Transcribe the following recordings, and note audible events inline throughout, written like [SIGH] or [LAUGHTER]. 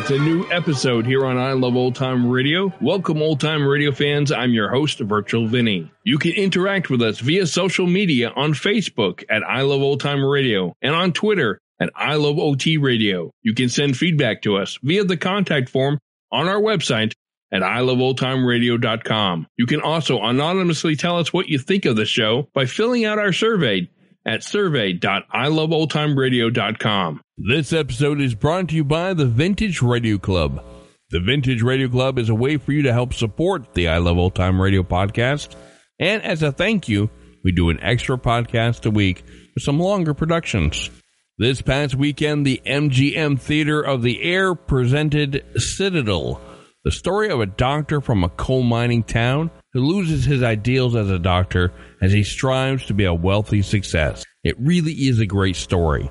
It's a new episode here on I Love Old Time Radio. Welcome, old time radio fans. I'm your host, Virtual Vinny. You can interact with us via social media on Facebook at I Love Old Time Radio and on Twitter at I Love OT Radio. You can send feedback to us via the contact form on our website at iloveoldtimeradio.com. You can also anonymously tell us what you think of the show by filling out our survey at survey.iloveoldtimeradio.com. This episode is brought to you by the Vintage Radio Club. The Vintage Radio Club is a way for you to help support the I Love Old Time Radio podcast. And as a thank you, we do an extra podcast a week with some longer productions. This past weekend, the MGM Theater of the Air presented Citadel, the story of a doctor from a coal mining town who loses his ideals as a doctor as he strives to be a wealthy success. It really is a great story.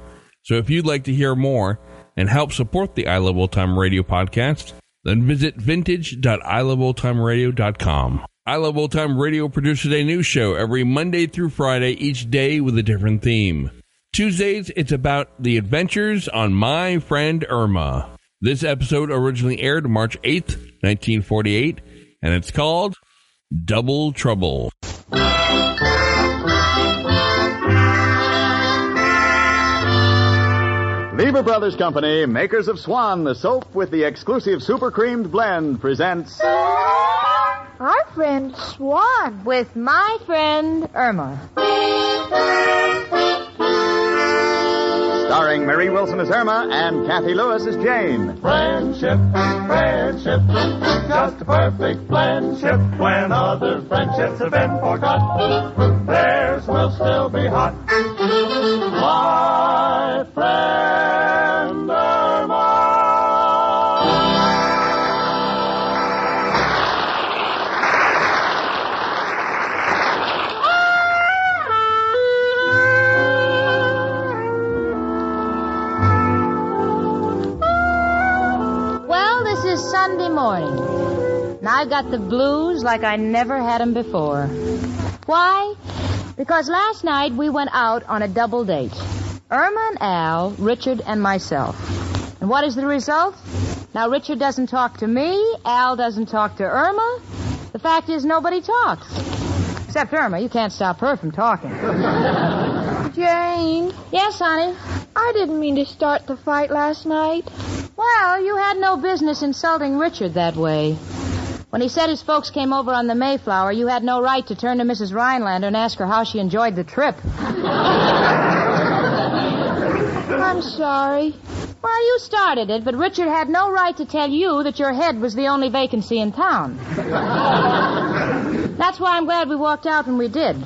So if you'd like to hear more and help support the I Love Old Time Radio podcast, then visit vintage.iloveoldtimeradio.com. I Love Old Time Radio produces a new show every Monday through Friday, each day with a different theme. Tuesdays, it's about the adventures on My Friend Irma. This episode originally aired March 8th, 1948, and it's called Double Trouble. Lever Brothers Company, makers of Swan, the soap with the exclusive super creamed blend, presents Our friend Swan. with my friend Irma. starring Marie Wilson as Irma and Cathy Lewis as Jane. Friendship, friendship, just a perfect friendship. When other friendships have been forgot, theirs will still be hot. My friend I've got the blues like I never had 'em before. Why? Because last night we went out on a double date. Irma and Al, Richard and myself. And what is the result? Now, Richard doesn't talk to me. Al doesn't talk to Irma. The fact is, nobody talks. Except Irma. You can't stop her from talking. [LAUGHS] Jane, Yes, honey? I didn't mean to start the fight last night. Well, you had no business insulting Richard that way. When he said his folks came over on the Mayflower, you had no right to turn to Mrs. Rhinelander and ask her how she enjoyed the trip. [LAUGHS] I'm sorry. Well, you started it, but Richard had no right to tell you that your head was the only vacancy in town. [LAUGHS] That's why I'm glad we walked out when we did.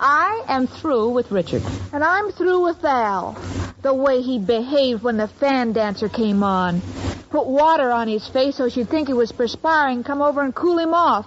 I am through with Richard. And I'm through with Al. The way he behaved when the fan dancer came on. Put water on his face so she'd think he was perspiring, come over and cool him off.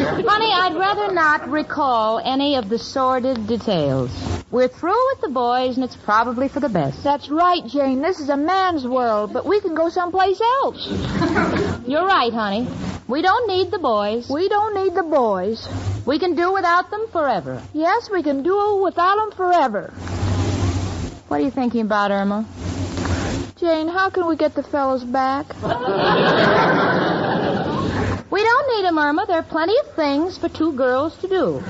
Honey, I'd rather not recall any of the sordid details. We're through with the boys, and it's probably for the best. That's right, Jane. This is a man's world, but we can go someplace else. [LAUGHS] You're right, honey. We don't need the boys. We don't need the boys. We can do without them forever. Yes, we can do without them forever. What are you thinking about, Irma? Jane, how can we get the fellows back? [LAUGHS] We don't need 'em, Irma. There are plenty of things for two girls to do.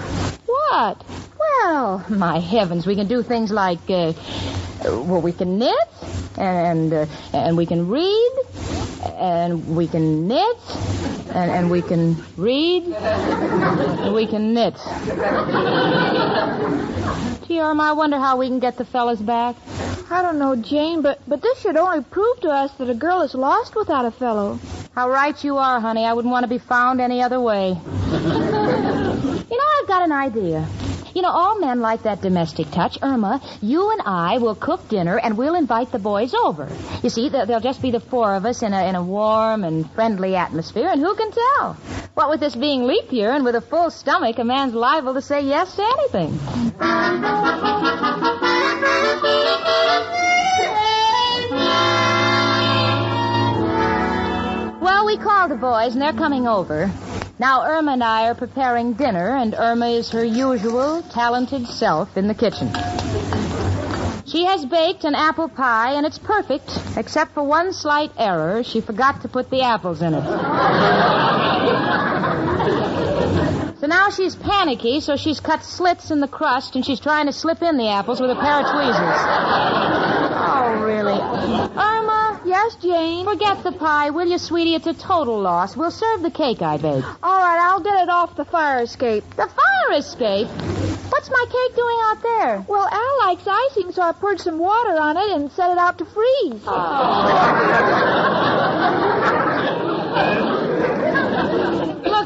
What? Well, my heavens, we can do things like, uh, well, we can knit, and uh, and we can read, and we can knit, and, and we can read, and we can knit. Gee, Irma, I wonder how we can get the fellas back. I don't know, Jane, but, but this should only prove to us that a girl is lost without a fellow. How right you are, honey. I wouldn't want to be found any other way. [LAUGHS] you know, I've got an idea. You know, all men like that domestic touch. Irma, you and I will cook dinner and we'll invite the boys over. You see, there- there'll just be the four of us in a, in a warm and friendly atmosphere, and who can tell? What with this being leap year and with a full stomach, a man's liable to say yes to anything. [LAUGHS] the boys and they're coming over. Now, Irma and I are preparing dinner, and Irma is her usual talented self in the kitchen. She has baked an apple pie, and it's perfect, except for one slight error. She forgot to put the apples in it. so now she's panicky, so she's cut slits in the crust, and she's trying to slip in the apples with a pair of tweezers. Oh, really? Irma, Yes, Jane? forget the pie, will you, sweetie? It's a total loss. We'll serve the cake I baked. All right, I'll get it off the fire escape. The fire escape? What's my cake doing out there? Well, Al likes icing, so I poured some water on it and set it out to freeze. Look, [LAUGHS]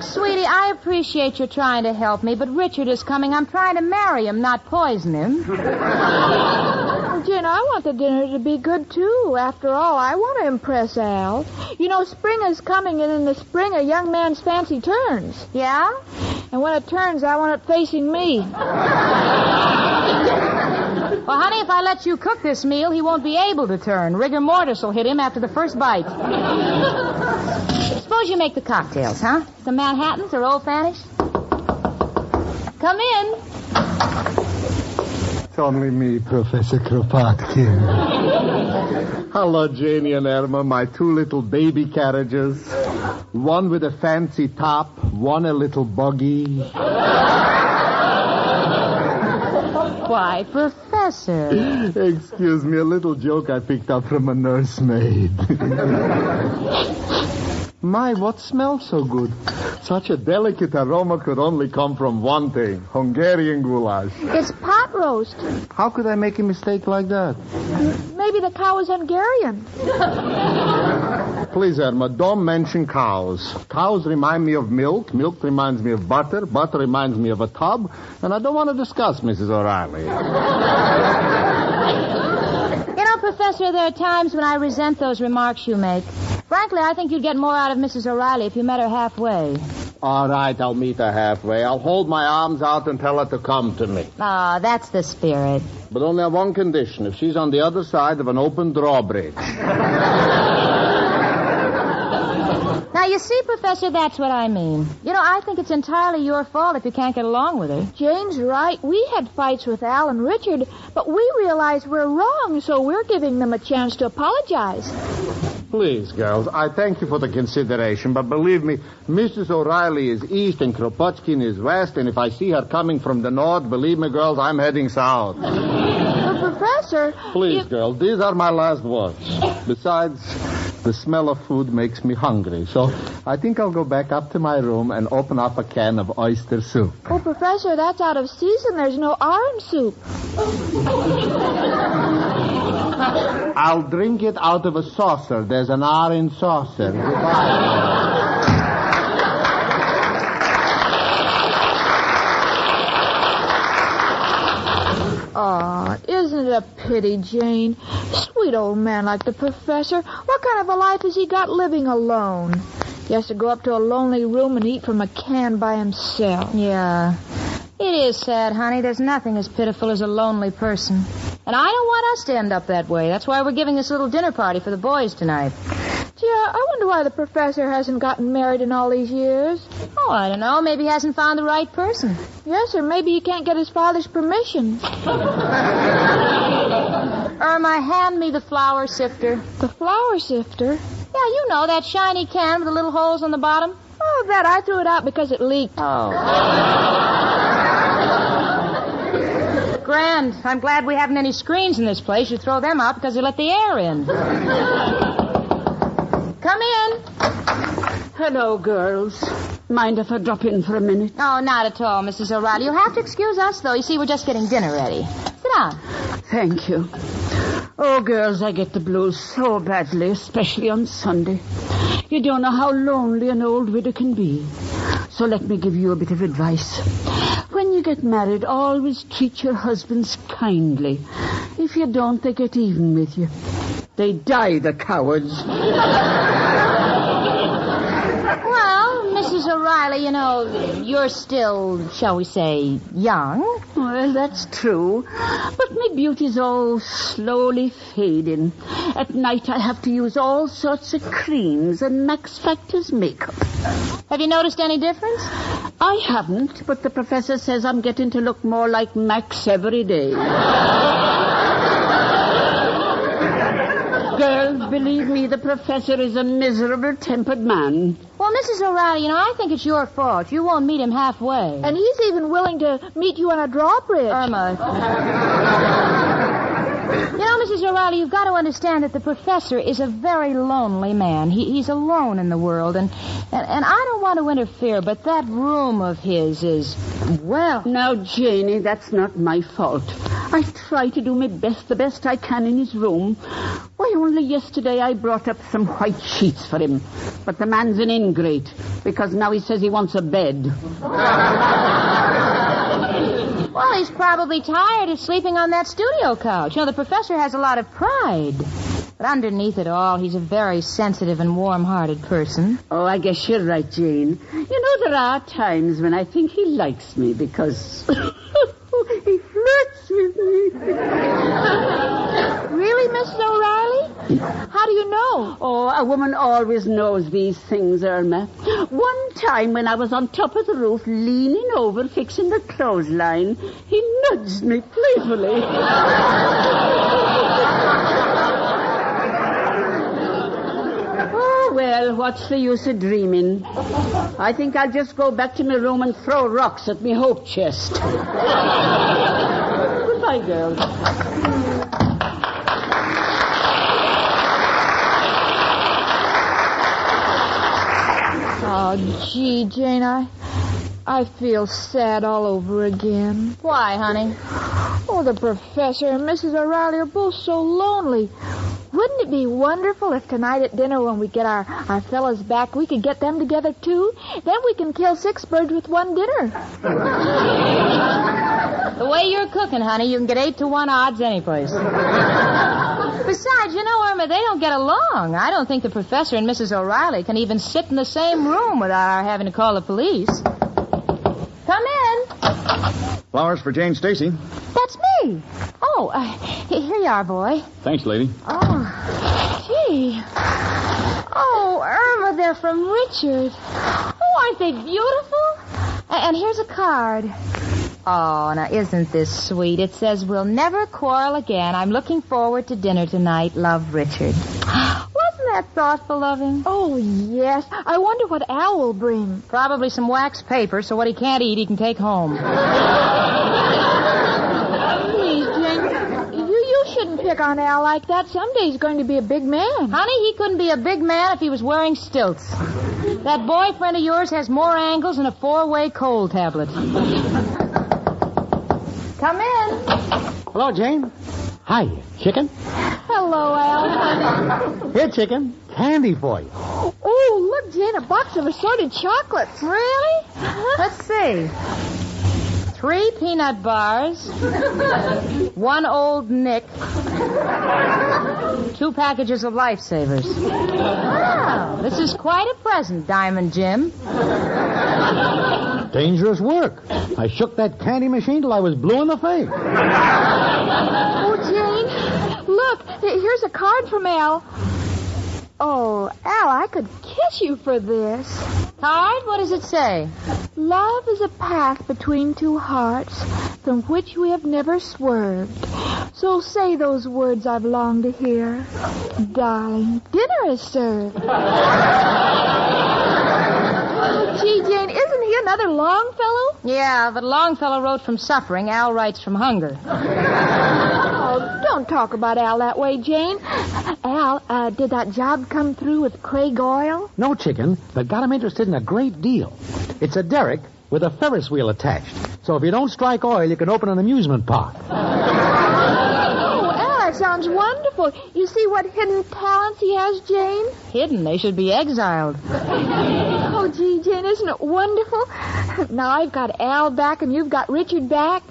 sweetie, I appreciate you trying to help me, but Richard is coming. I'm trying to marry him, not poison him. [LAUGHS] Well, Jane, I want the dinner to be good, too. After all, I want to impress Al. You know, spring is coming, and in the spring, a young man's fancy turns. Yeah? And when it turns, I want it facing me. [LAUGHS] Well, honey, if I let you cook this meal, he won't be able to turn. Rigor mortis will hit him after the first bite. Suppose you make the cocktails, huh? Some Manhattans or Old Fanish? Come in. It's only me, Professor Kropotkin. Hello, Janie and Irma, my two little baby carriages. One with a fancy top, one a little buggy. Why, Professor. Excuse me, a little joke I picked up from a nursemaid. [LAUGHS] My, what smells so good? Such a delicate aroma could only come from one thing Hungarian goulash. It's pot roast. How could I make a mistake like that? Maybe the cow is Hungarian. Please, Irma, don't mention cows. Cows remind me of milk. Milk reminds me of butter. Butter reminds me of a tub. And I don't want to discuss Mrs. O'Reilly. You know, Professor, there are times when I resent those remarks you make. Frankly, I think you'd get more out of Mrs. O'Reilly if you met her halfway. All right, I'll meet her halfway. I'll hold my arms out and tell her to come to me. Ah, that's the spirit. But only on one condition. If she's on the other side of an open drawbridge. [LAUGHS] Now, you see, Professor, that's what I mean. You know, I think it's entirely your fault if you can't get along with her. Jane's right. We had fights with Al and Richard, but we realize we're wrong, so we're giving them a chance to apologize. Please, girls, I thank you for the consideration, but believe me, Mrs. O'Reilly is east and Kropotkin is west, and if I see her coming from the north, believe me, girls, I'm heading south. But, Professor, Please, you- girls, these are my last words. Besides, the smell of food makes me hungry, so I think I'll go back up to my room and open up a can of oyster soup. Oh, Professor, that's out of season. There's no orange soup. I'll drink it out of a saucer. There's an orange saucer. Goodbye. Aw, isn't it a pity, Jane? Sweet old man like the professor. What kind of a life has he got living alone? He has to go up to a lonely room and eat from a can by himself. Yeah. It is sad, honey. There's nothing as pitiful as a lonely person. And I don't want us to end up that way. That's why we're giving this little dinner party for the boys tonight. Gee, I wonder why the professor hasn't gotten married in all these years. Oh, I don't know. Maybe he hasn't found the right person. Yes, or maybe he can't get his father's permission. [LAUGHS] Irma, hand me the flour sifter. The flour sifter? Yeah, you know, that shiny can with the little holes on the bottom. Oh, that I threw it out because it leaked. Oh. Grand. I'm glad we haven't any screens in this place. You throw them out because they let the air in. Come in. Hello, girls. Mind if I drop in for a minute? Oh, not at all, Mrs. O'Reilly. You'll have to excuse us, though. You see, we're just getting dinner ready. Sit down. Thank you. Oh, girls, I get the blues so badly, especially on Sunday. You don't know how lonely an old widow can be. So let me give you a bit of advice. When you get married, always treat your husbands kindly. If you don't, they get even with you. They die, the cowards. [LAUGHS] Mrs. O'Reilly, you know, you're still, shall we say, young. Well, that's true. But my beauty's all slowly fading. At night I have to use all sorts of creams and Max Factor's makeup. Have you noticed any difference? I haven't, but the professor says I'm getting to look more like Max every day. Girls, believe me, the professor is a miserable tempered man. Mrs. O'Reilly, you know, I think it's your fault. You won't meet him halfway. And he's even willing to meet you on a drawbridge. Irma. [LAUGHS] Mrs. O'Reilly, you've got to understand that the professor is a very lonely man. He, he's alone in the world, and, and and I don't want to interfere, but that room of his is well. Now, Janie, that's not my fault. I try to do my best, the best I can in his room. Why, only yesterday I brought up some white sheets for him. But the man's an ingrate, because now he says he wants a bed. [LAUGHS] Well, he's probably tired of sleeping on that studio couch. You know, the professor has a lot of pride. But underneath it all, he's a very sensitive and warm-hearted person. Oh, I guess you're right, Jane. You know, there are times when I think he likes me because [LAUGHS] he flirts. Really, Mrs. O'Reilly? How do you know? Oh, a woman always knows these things, Irma. One time when I was on top of the roof, leaning over, fixing the clothesline, he nudged me playfully. oh, well, what's the use of dreaming? I think I'll just go back to my room and throw rocks at me hope chest. Girls. Oh, gee, Jane, I, I feel sad all over again. Why, honey? Oh, the professor and Mrs. O'Reilly are both so lonely. Wouldn't it be wonderful if tonight at dinner when we get our, our fellas back, we could get them together too? Then we can kill six birds with one dinner. [LAUGHS] The way you're cooking, honey, you can get eight to one odds anyplace. [LAUGHS] Besides, you know, Irma, they don't get along. I don't think the professor and Mrs. O'Reilly can even sit in the same room without our having to call the police. Come in. Flowers for Jane Stacy. That's me. Oh, uh, here you are, boy. Thanks, lady. Oh, gee. Oh, Irma, they're from Richard. Oh, aren't they beautiful? And here's a card. Oh, now isn't this sweet? It says, We'll never quarrel again. I'm looking forward to dinner tonight. Love, Richard. [GASPS] Wasn't that thoughtful of him? Oh, yes. I wonder what Al will bring. Probably some wax paper, so what he can't eat, he can take home. [LAUGHS] Please, Jane, you, you shouldn't pick on Al like that. Someday he's going to be a big man. Honey, he couldn't be a big man if he was wearing stilts. That boyfriend of yours has more angles than a four-way cold tablet. [LAUGHS] Come in. Hello, Jane. Hi, chicken. Hello, Al. Here, chicken. Candy for you. Oh, look, Jane, a box of assorted chocolates. Really? Let's see. Three peanut bars, one old Nick, two packages of lifesavers. Wow, this is quite a present, Diamond Jim. Dangerous work. I shook that candy machine till I was blue in the face. [LAUGHS] Oh, Jane, look, here's a card from Al. Oh, Al, I could kiss you for this. Card? What does it say? Love is a path between two hearts from which we have never swerved. So say those words I've longed to hear. Darling, dinner is served. [LAUGHS] oh, gee, Jane, isn't another Longfellow? Yeah, but Longfellow wrote from suffering. Al writes from hunger. [LAUGHS] Oh, don't talk about Al that way, Jane. Al, uh, did that job come through with Craig Oil? No chicken, but got him interested in a great deal. It's a derrick with a Ferris wheel attached. So if you don't strike oil, you can open an amusement park. [LAUGHS] Sounds wonderful. You see what hidden talents he has, Jane? Hidden. They should be exiled. [LAUGHS] Oh, gee, Jane, isn't it wonderful? Now I've got Al back and you've got Richard back.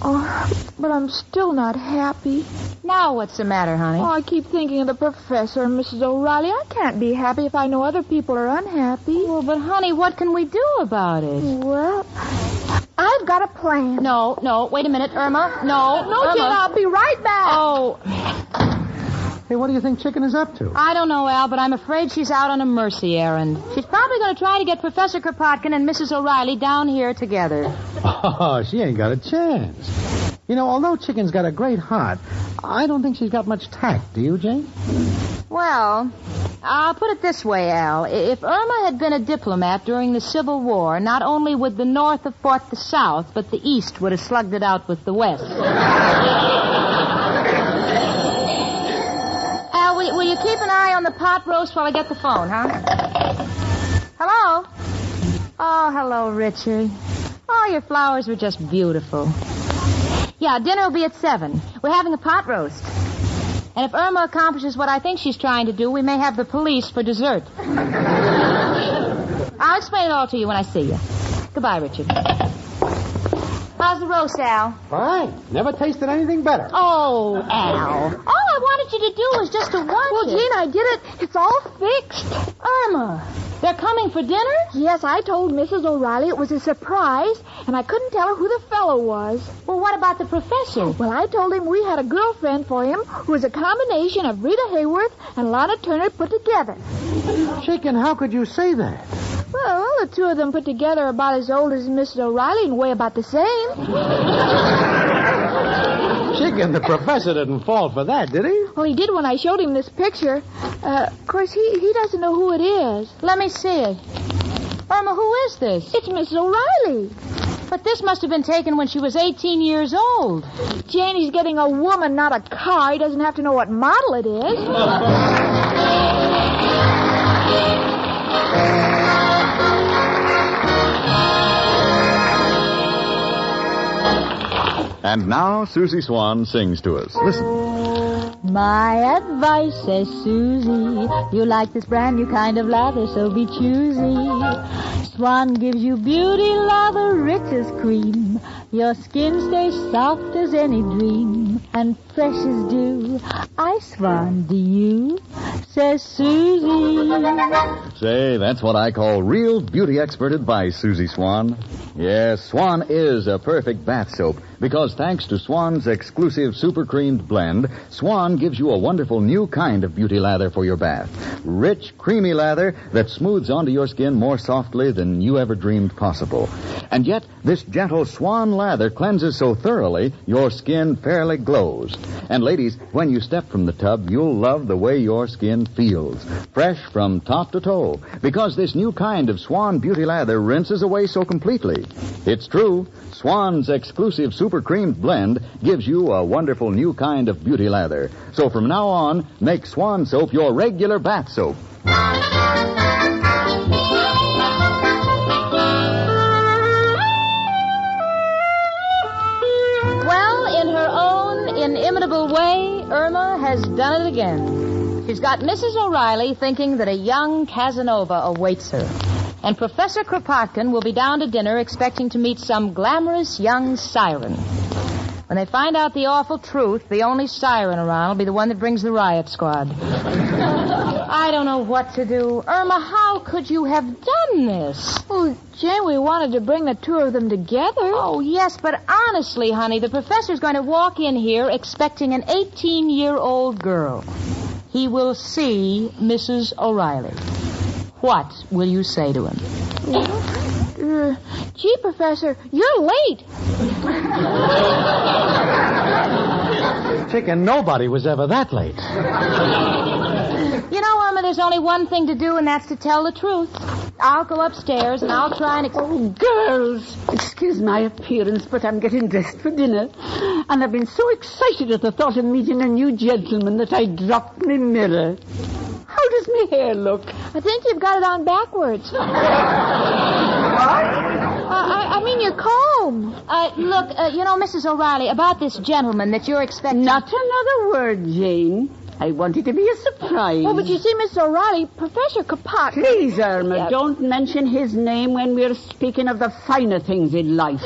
Oh, but I'm still not happy. Now what's the matter, honey? Oh, I keep thinking of the professor and Mrs. O'Reilly. I can't be happy if I know other people are unhappy. Well, but honey, what can we do about it? Well, I've got a plan. No, no, wait a minute, Irma. No, No, Irma. Jane, I'll be right back. Oh, Hey, what do you think Chicken is up to? I don't know, Al, but I'm afraid she's out on a mercy errand. She's probably going to try to get Professor Kropotkin and Mrs. O'Reilly down here together. [LAUGHS] Oh, she ain't got a chance. You know, although Chicken's got a great heart, I don't think she's got much tact. Do you, Jane? Well, I'll put it this way, Al. If Irma had been a diplomat during the Civil War, not only would the North have fought the South, but the East would have slugged it out with the West. [LAUGHS] Al, will, will you keep an eye on the pot roast while I get the phone, huh? Hello? Oh, hello, Richard. Oh, your flowers were just beautiful. Yeah, dinner will be at 7. We're having a pot roast. And if Irma accomplishes what I think she's trying to do, we may have the police for dessert. [LAUGHS] I'll explain it all to you when I see you. Goodbye, Richard. How's the roast, Al? Fine. Never tasted anything better. Oh, Al. All I wanted you to do was just to watch Well, it. Jane, I did it. It's all fixed. Irma, they're coming for dinner? Yes, I told Mrs. O'Reilly it was a surprise, and I couldn't tell her who the fellow was. Well, what about the professor? Well, I told him we had a girlfriend for him who was a combination of Rita Hayworth and Lana Turner put together. Chicken, how could you say that? Well, the two of them put together are about as old as Mrs. O'Reilly and weigh about the same. [LAUGHS] Chicken, the [LAUGHS] professor didn't fall for that, did he? Well, he did when I showed him this picture. Uh, of course, he, he doesn't know who it is. Let me see it. Irma, who is this? It's Mrs. O'Reilly. But this must have been taken when she was 18 years old. Jane, he's getting a woman, not a car. He doesn't have to know what model it is. [LAUGHS] And now Susie Swan sings to us. Listen. My advice, says Susie, you like this brand new kind of lather, so be choosy. Swan gives you beauty lather rich as cream. Your skin stays soft as any dream, and fresh as dew. I swan, do you? Says Susie. Say, that's what I call real beauty expert advice, Susie Swan. Yes, Swan is a perfect bath soap because thanks to Swan's exclusive super creamed blend, Swan gives you a wonderful new kind of beauty lather for your bath. Rich, creamy lather that smooths onto your skin more softly than you ever dreamed possible. And yet, this gentle Swan lather cleanses so thoroughly, your skin fairly glows. And ladies, when you step from the tub, you'll love the way your skin feels. Fresh from top to toe. Because this new kind of Swan beauty lather rinses away so completely. It's true. Swan's exclusive super creamed blend gives you a wonderful new kind of beauty lather. So from now on, make Swan soap your regular bath soap. Irma has done it again. She's got Mrs. O'Reilly thinking that a young Casanova awaits her. And Professor Kropotkin will be down to dinner expecting to meet some glamorous young siren. When they find out the awful truth, the only siren around will be the one that brings the riot squad. I don't know what to do. Irma, how could you have done this? Oh, Jane, we wanted to bring the two of them together. Oh, yes, but honestly, honey, the professor's going to walk in here expecting an 18 year old girl. He will see Mrs. O'Reilly. What will you say to him? Uh, gee, Professor, you're late. Chicken, nobody was ever that late. Know, Irma, there's only one thing to do, and that's to tell the truth. I'll go upstairs and I'll try and. Ex- Oh, girls, excuse my appearance, but I'm getting dressed for dinner. And I've been so excited at the thought of meeting a new gentleman that I dropped my mirror. How does my hair look? I think you've got it on backwards. [LAUGHS] Uh, I, I mean your comb. uh, look, uh, you know, Mrs. O'Reilly, about this gentleman that you're expecting. Not another word, Jane. I want it to be a surprise. Oh, but you see, Miss O'Reilly, Professor Kropotkin. Please, Irma, don't mention his name when we're speaking of the finer things in life.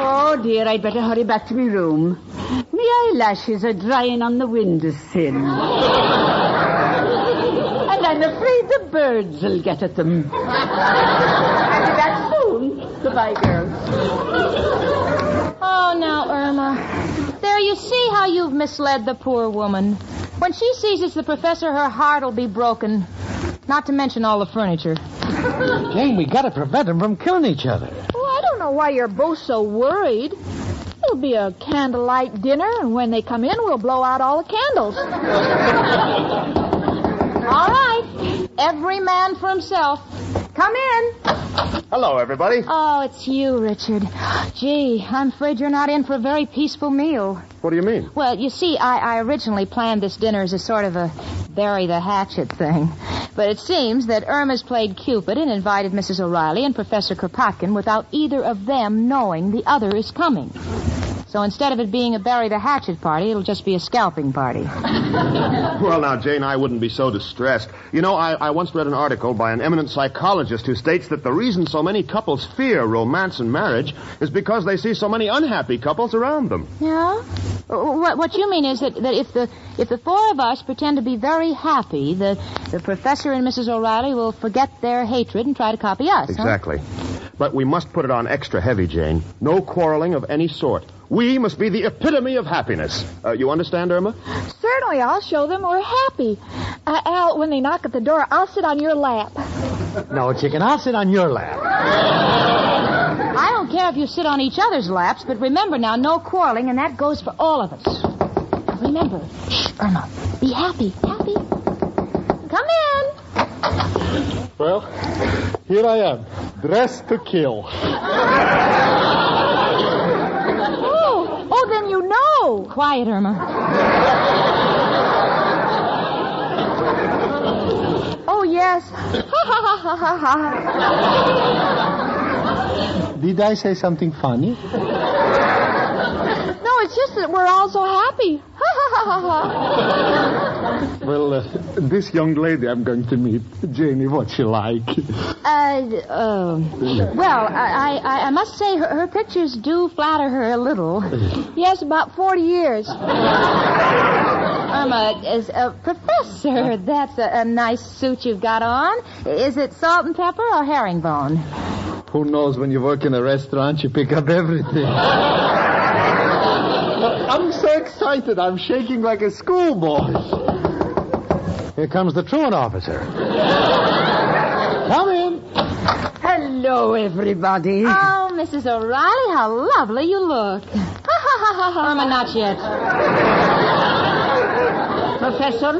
oh, dear, I'd better hurry back to my room. My eyelashes are drying on the windowsill. and I'm afraid the birds will get at them. I'll be back soon. Goodbye, girls. Oh, now, Irma. There, you see how you've misled the poor woman. When she sees it's the professor, her heart will be broken. Not to mention all the furniture. [LAUGHS] Jane, we gotta prevent them from killing each other. Well, I don't know why you're both so worried. It'll be a candlelight dinner, and when they come in, we'll blow out all the candles. [LAUGHS] All right. Every man for himself. Come in. Hello, everybody. Oh, it's you, Richard. Gee, I'm afraid you're not in for a very peaceful meal. What do you mean? Well, you see, I, I originally planned this dinner as a sort of a bury the hatchet thing. But it seems that Irma's played Cupid and invited Mrs. O'Reilly and Professor Kropotkin without either of them knowing the other is coming. So instead of it being a bury the hatchet party, it'll just be a scalping party. [LAUGHS] Well, now, Jane, I wouldn't be so distressed. You know, I, I once read an article by an eminent psychologist who states that the reason so many couples fear romance and marriage is because they see so many unhappy couples around them. Yeah? What, what you mean is that, that if the if the four of us pretend to be very happy, the, the professor and Mrs. O'Reilly will forget their hatred and try to copy us. huh? Exactly. But we must put it on extra heavy, Jane. No quarreling of any sort. We must be the epitome of happiness. Uh, you understand, Irma? Certainly, I'll show them we're happy. Uh, Al, when they knock at the door, I'll sit on your lap. No, chicken, I'll sit on your lap. I don't care if you sit on each other's laps, but remember now, no quarreling, and that goes for all of us. Remember, shh, Irma, be happy, happy. Come in. Well, here I am, dressed to kill. Oh, oh, then you know. Quiet, Irma. Oh, yes. Ha ha ha ha ha ha. Did I say something funny? No, it's just that we're all so happy. Ha ha ha ha ha. Well, uh, this young lady I'm going to meet, Janie, what's she like? Uh, uh, well, I, I, I must say her, her pictures do flatter her a little. Yes, about 40 years. Irma, as a professor, that's a, a nice suit you've got on. Is it salt and pepper or herringbone? Who knows when you work in a restaurant, you pick up everything. [LAUGHS] I'm so excited. I'm shaking like a schoolboy. Here comes the truant officer. Come in. Hello, everybody. Oh, Mrs. O'Reilly, how lovely you look. [LAUGHS] Irma, not yet. Professor,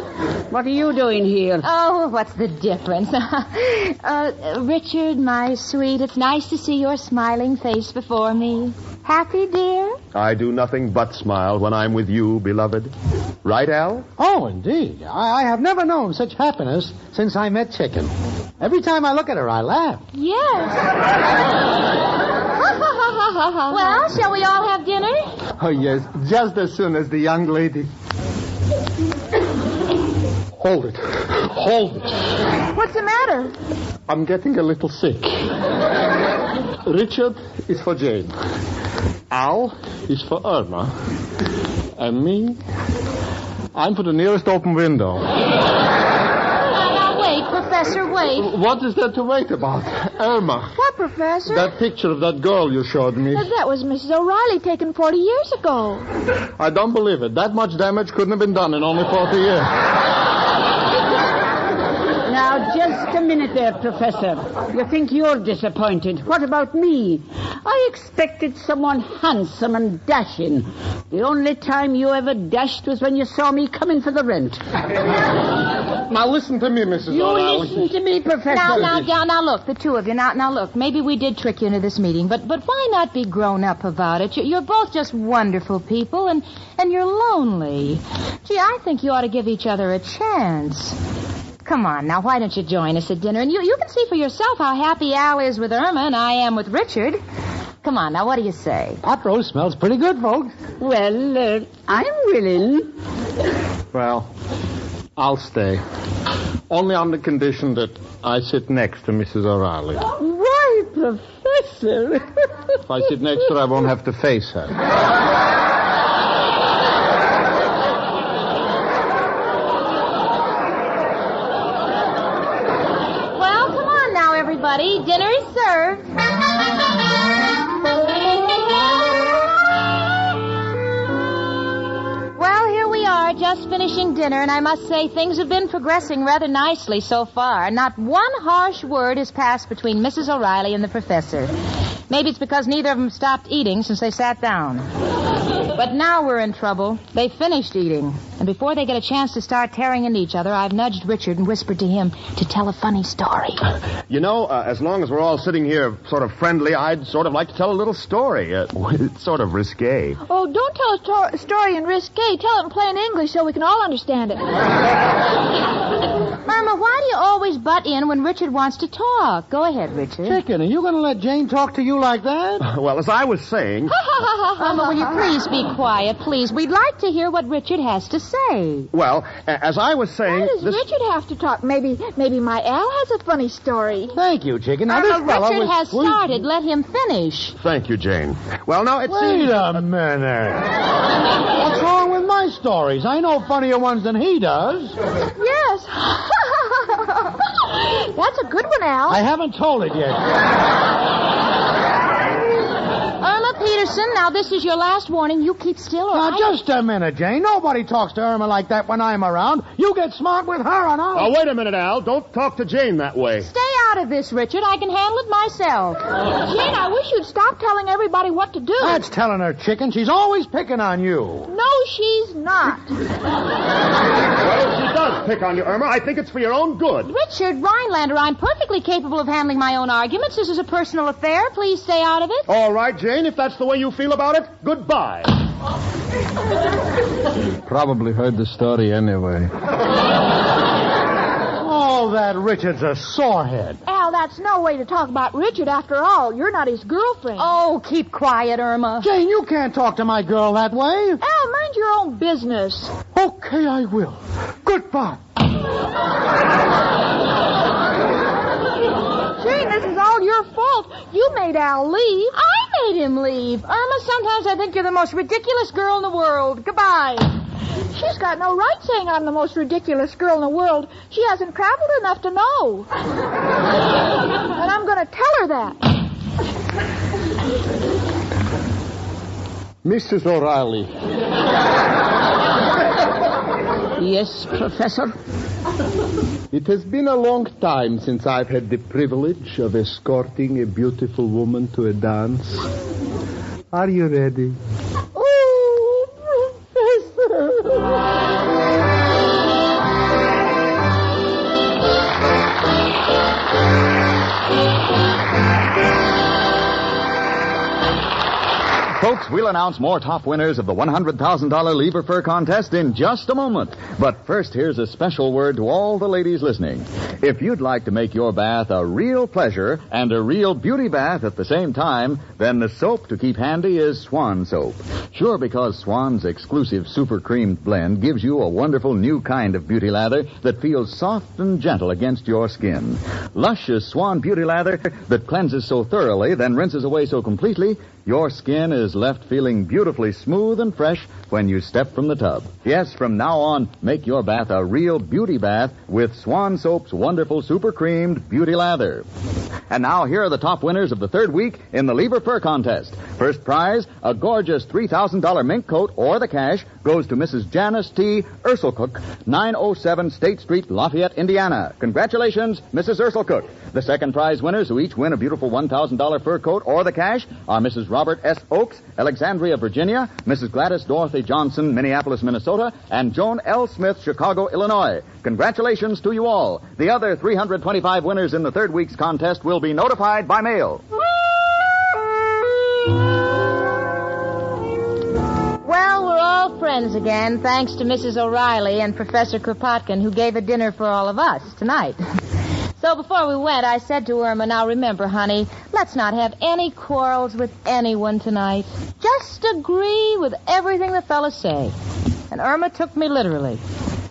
what are you doing here? Oh, what's the difference? [LAUGHS] uh, Richard, my sweet, it's nice to see your smiling face before me. Happy, dear? I do nothing but smile when I'm with you, beloved. Right, Al? Oh, indeed. I, I have never known such happiness since I met Chicken. Every time I look at her, I laugh. Yes. [LAUGHS] well, shall we all have dinner? Oh, yes, just as soon as the young lady. Hold it. Hold it. What's the matter? I'm getting a little sick. Richard is for Jane. Al is for Irma. And me, I'm for the nearest open window. Now, now, wait, Professor, wait. What is there to wait about? Irma, What, Professor? that picture of that girl you showed me. That was Mrs. O'Reilly taken 40 years ago. I don't believe it. That much damage couldn't have been done in only 40 years. Now, just a minute there, Professor. You think you're disappointed. What about me? I expected someone handsome and dashing. The only time you ever dashed was when you saw me coming for the rent. [LAUGHS] Now listen to me, Mrs. You O'Reilly. listen to me, Professor. Now, now, now, now, look, the two of you. Now, now, look. Maybe we did trick you into this meeting, but but why not be grown up about it? You're both just wonderful people, and and you're lonely. Gee, I think you ought to give each other a chance. Come on, now, why don't you join us at dinner? And you you can see for yourself how happy Al is with Irma and I am with Richard. Come on, now, what do you say? Pot roast smells pretty good, folks. Well, uh, I'm willing. Well, I'll stay. Only on the condition that I sit next to Mrs. O'Reilly. Why, Professor? If I sit next to her, I won't have to face her. Everybody. Dinner is served. Well, here we are, just finishing dinner, and I must say things have been progressing rather nicely so far. Not one harsh word has passed between Mrs. O'Reilly and the professor. Maybe it's because neither of them stopped eating since they sat down. But now we're in trouble. They finished eating. And before they get a chance to start tearing into each other, I've nudged Richard and whispered to him to tell a funny story. [LAUGHS] You know, uh, as long as we're all sitting here sort of friendly, I'd sort of like to tell a little story. Uh, [LAUGHS] it's sort of risque. Oh, don't tell a sto- story in risque. Tell it in plain English so we can all understand it. [LAUGHS] Irma, why do you always butt in when Richard wants to talk? Go ahead, Richard. Chicken, are you going to let Jane talk to you like that? Well, as I was saying, Irma, will you please be quiet, please? We'd like to hear what Richard has to say. Well, as I was saying, Why does this... Richard have to talk? Maybe, maybe my Al has a funny story. Thank you, Chicken. Now, Irma, this uh, fellow Richard was has sweet. started. Let him finish. Thank you, Jane. Well, now it's. Wait seems... a minute. What's wrong with my stories? I know funnier ones than he does. Yes. [LAUGHS] That's a good one, Al. I haven't told it yet. Irma Peterson, now this is your last warning. You keep still or Now, I... just a minute, Jane. Nobody talks to Irma like that when I'm around. You get smart with her and I'll... Oh, wait a minute, Al. Don't talk to Jane that way. Stay out of this, Richard. I can handle it myself. Jane, I wish you'd stop telling everybody what to do. That's telling her, Chicken. She's always picking on you. No, she's not. Well, she does pick on you, Irma, I think it's for your own good. Richard Rhinelander, I'm perfectly capable of handling my own arguments. This is a personal affair. Please stay out of it. All right, Jane, if that's the way you feel about it, goodbye. Probably heard the story anyway. That Richard's a sorehead. Al, that's no way to talk about Richard after all. You're not his girlfriend. Oh, keep quiet, Irma. Jane, you can't talk to my girl that way. Al, mind your own business. Okay, I will. Goodbye. Jane, this is all your fault. You made Al leave. I made him leave. Irma, sometimes I think you're the most ridiculous girl in the world. Goodbye. She's got no right saying I'm the most ridiculous girl in the world. She hasn't traveled enough to know. and I'm going to tell her that. Mrs. O'Reilly, Yes, Professor? it has been a long time since I've had the privilege of escorting a beautiful woman to a dance. Are you ready? Oh, Professor. Folks, we'll announce more top winners of the $100,000 Lever Fur contest in just a moment. But first, here's a special word to all the ladies listening. If you'd like to make your bath a real pleasure and a real beauty bath at the same time, then the soap to keep handy is Swan soap. Sure, because Swan's exclusive super creamed blend gives you a wonderful new kind of beauty lather that feels soft and gentle against your skin. Luscious Swan beauty lather that cleanses so thoroughly, then rinses away so completely, your skin is left feeling beautifully smooth and fresh when you step from the tub. Yes, from now on, make your bath a real beauty bath with Swan Soap's wonderful super creamed beauty lather. And now here are the top winners of the third week in the Lever Fur contest. First prize, a gorgeous $3,000 mink coat or the cash goes to Mrs. Janice T. Urselcook, 907 State Street, Lafayette, Indiana. Congratulations, Mrs. Urselcook. The second prize winners who each win a beautiful $1,000 fur coat or the cash are Mrs. Robert S. Oakes, Alexandria, Virginia, Mrs. Gladys Dorothy Johnson, Minneapolis, Minnesota, and Joan L. Smith, Chicago, Illinois. Congratulations to you all. The other 325 winners in the third week's contest will be notified by mail. Well, we're all friends again, thanks to Mrs. O'Reilly and Professor Kropotkin, who gave a dinner for all of us tonight. [LAUGHS] So before we went, I said to Irma, now remember, honey, let's not have any quarrels with anyone tonight. Just agree with everything the fellas say. And Irma took me literally.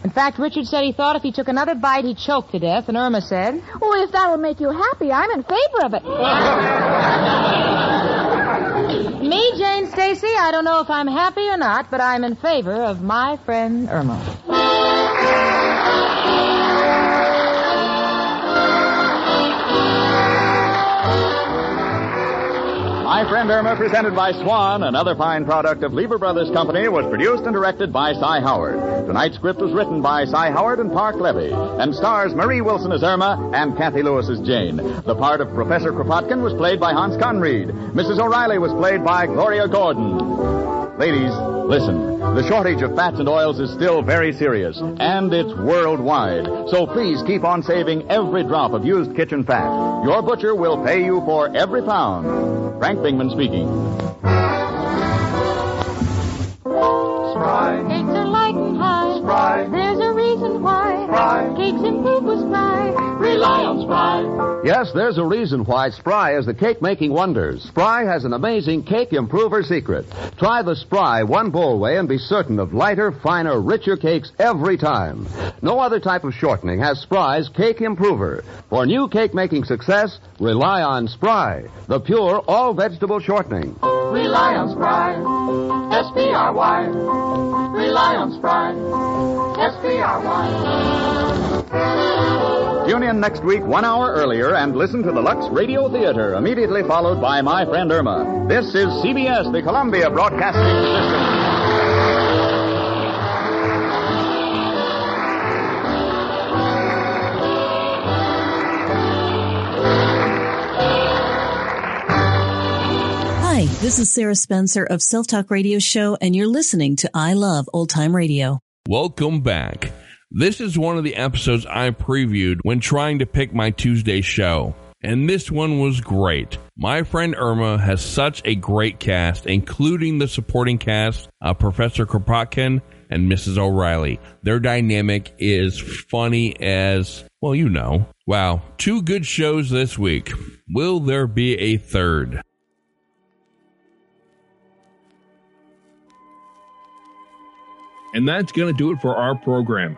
In fact, Richard said he thought if he took another bite, he'd choke to death, and Irma said, Oh, if that'll make you happy, I'm in favor of it. [LAUGHS] Me, Jane Stacy, I don't know if I'm happy or not, but I'm in favor of my friend Irma. My Friend Irma, presented by Swan, another fine product of Lever Brothers Company, was produced and directed by Cy Howard. Tonight's script was written by Cy Howard and Parke Levy, and stars Marie Wilson as Irma and Cathy Lewis as Jane. The part of Professor Kropotkin was played by Hans Conried. Mrs. O'Reilly was played by Gloria Gordon. Ladies, listen. The shortage of fats and oils is still very serious, and it's worldwide. So please keep on saving every drop of used kitchen fat. Your butcher will pay you for every pound. Frank Bingman speaking. Spry. Cakes are light and high. Spry. There's a reason why. Spry. Cakes improve with Spry. Rely on Spry. Yes, there's a reason why Spry is the cake making wonders. Spry has an amazing cake improver secret. Try the Spry one bowl way and be certain of lighter, finer, richer cakes every time. No other type of shortening has Spry's cake improver. For new cake making success, rely on Spry, the pure all vegetable shortening. Rely on Spry. S-P-R-Y. Rely on Spry. S-P-R-Y. Tune in next week one hour earlier and listen to the Lux Radio Theater, immediately followed by My Friend Irma. This is CBS, the Columbia Broadcasting System. Hi, this is Sarah Spencer of Self Talk Radio Show, and you're listening to I Love Old Time Radio. Welcome back. This is one of the episodes I previewed when trying to pick my Tuesday show. And this one was great. My friend Irma has such a great cast, including the supporting cast of Professor Kropotkin and Mrs. O'Reilly. Their dynamic is funny as, well, you know. Wow, two good shows this week. Will there be a third? And that's going to do it for our program.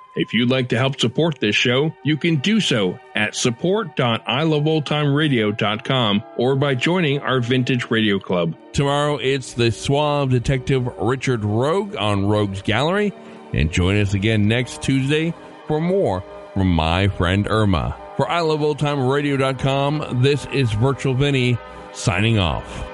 If you'd like to help support this show, you can do so at support.iloveoldtimeradio.com or by joining our Vintage Radio Club. Tomorrow it's the suave detective Richard Rogue on Rogue's Gallery. And join us again next Tuesday for more from my friend Irma. For iloveoldtimeradio.com, this is Virtual Vinny signing off.